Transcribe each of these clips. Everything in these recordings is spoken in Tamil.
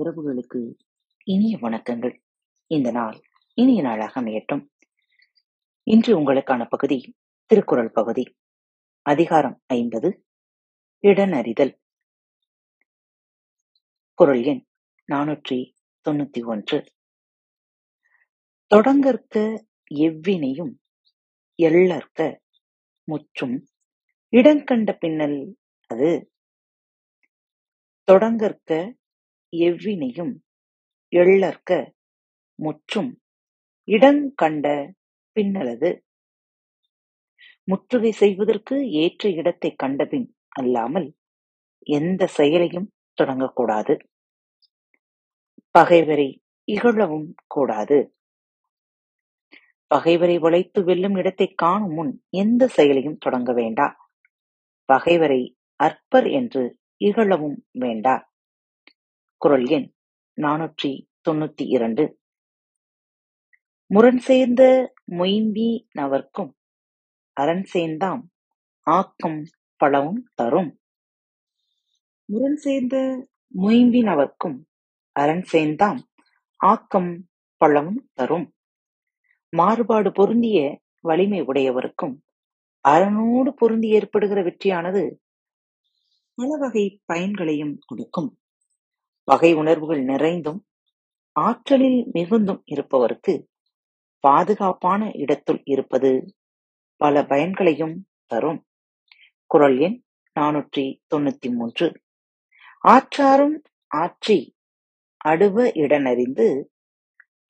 உறவுகளுக்கு இனிய வணக்கங்கள். இந்த நாள் இனிய நாளாக அமையட்டும். இன்று உங்களுக்கான பகுதி திருக்குறள் பகுதி. அதிகாரம் ஐம்பது. இடனறிதல். குரல் எண் நானூற்றி தொண்ணூத்தி ஒன்று. தொடங்கற்க எவ்வினையும் எள்ளற்க முற்றும். இடங்கண்ட பின்னல் அது. தொடங்கற்க எவ்வினையும் எள்ளற்க முற்றும் இடங்கண்ட பின்னலது. முற்றுகை செய்வதற்கு ஏற்ற இடத்தை கண்டபின் அல்லாமல் எந்த செயலையும் தொடங்கக்கூடாது. பகைவரை இகழவும் கூடாது. பகைவரை வளைத்து வெல்லும் இடத்தை காணும் முன் எந்த செயலையும் தொடங்க வேண்டா. பகைவரை அற்பர் என்று இகழவும் வேண்டா. குரல் எண் நானூற்றி தொண்ணூத்தி இரண்டு. முரண் சேர்ந்த மொயம்பி நவர்க்கும் அரண் சேர்ந்தாம் ஆக்கம் பலவும் தரும். முரண் சேர்ந்த மொயம்பினவர்க்கும் அரண் சேர்ந்தாம் ஆக்கம் பலவும் தரும். மாறுபாடு பொருந்திய வலிமை உடையவருக்கும் அரணோடு பொருந்தி ஏற்படுகிற வெற்றியானது பல வகை பயன்களையும் கொடுக்கும். வகை உணர்வுகள் நிறைந்தும் ஆற்றலில் மிகுந்தும் இருப்பவருக்கு பாதுகாப்பான இடத்துள் இருப்பது பல பயன்களையும் தரும். குரல் எண் நானூற்றி தொண்ணூத்தி மூன்று. ஆற்றாரும் ஆற்றி அடுவ இடனறிந்து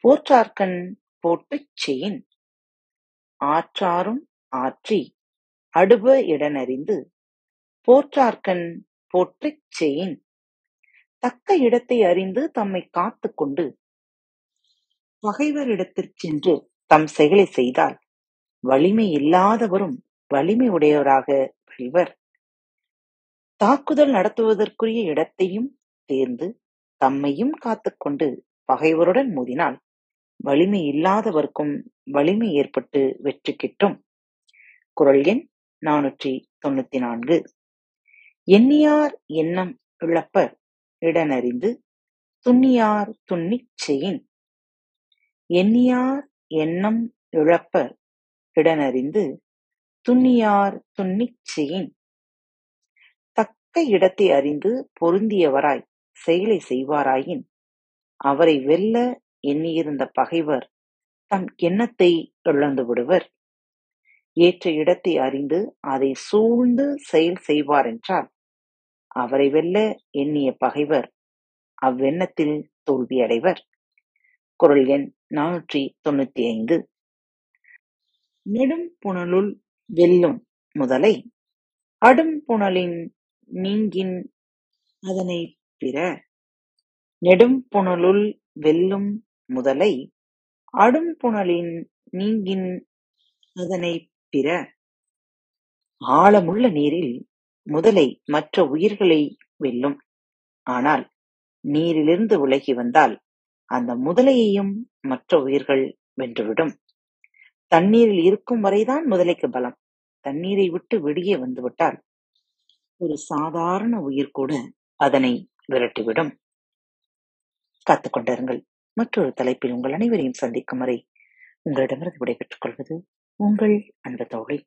போற்றார்கண் போட்டுச் செயின் ஆற்றாரும் ஆற்றி அடுவ இடனறிந்து போற்றார்கண் போற்றுச் செயின் தக்க இடத்தை அறிந்து தம்மை காத்துக்கொண்டு பகைவரிடத்திற் சென்று தம் செயலை செய்தால் வலிமை இல்லாதவரும் வலிமை உடையவராக வெல்வர். தாக்குதல் நடத்துவதற்குரிய இடத்தையும் தேர்ந்து தம்மையும் காத்துக்கொண்டு பகைவருடன் மோதினால் வலிமை இல்லாதவர்க்கும் வலிமை ஏற்பட்டு வெற்றி கிட்டும். குரல் எண் நானூற்றி தொண்ணூத்தி நான்கு. எண்ணியார் எண்ணம் இழப்பர். இடனறிந்து துண்ணியார் துண்ணிச் செயின் எண்ணியார் எண்ணம் இழப்ப இடனறிந்து துண்ணியார் துண்ணிச் செயின் தக்க இடத்தை அறிந்து பொருந்தியவராய் செயலை செய்வாராயின் அவரை வெல்ல எண்ணியிருந்த பகைவர் தம் எண்ணத்தை இழந்து விடுவர். ஏற்ற இடத்தை அறிந்து அதை சூழ்ந்து செயல் செய்வார் என்றால் அவரை வெல்ல எண்ணிய பகைவர் அவ்வெண்ணத்தில் தோல்வியடைவர். குரல் எண் நானூற்றி தொண்ணூத்தி ஐந்து. நெடும் புனலுள் வெல்லும் முதலை அடும் புனலின் நீங்கின் அதனை பிற நெடும் புனலுள் வெல்லும் முதலை அடும் புனலின் நீங்கின் அதனை பிற. ஆழமுள்ள நீரில் முதலை மற்ற உயிர்களை வெல்லும். ஆனால் நீரிலிருந்து விலகி வந்தால் அந்த முதலையையும் மற்ற உயிர்கள் வென்றுவிடும். தண்ணீரில் இருக்கும் வரைதான் முதலைக்கு பலம். தண்ணீரை விட்டு வெளியே வந்துவிட்டால் ஒரு சாதாரண உயிர் கூட அதனை விரட்டிவிடும். காத்துக்கொண்டிருங்கள் மற்றொரு தலைப்பில் உங்கள் அனைவரையும் சந்திக்கும் வரை உங்களிடமிருந்து விடைபெற்றுக் கொள்வது உங்கள் அன்பு தோழி.